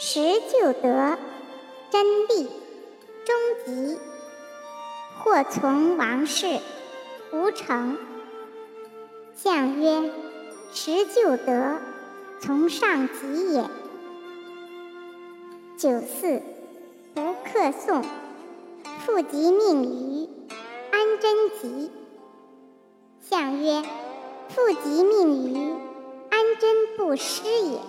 十就得真谛终极，或从王事，无成。相曰：十就得从上及也。九四，不克讼，复及命于安贞吉。相曰：复及命于安贞不失也。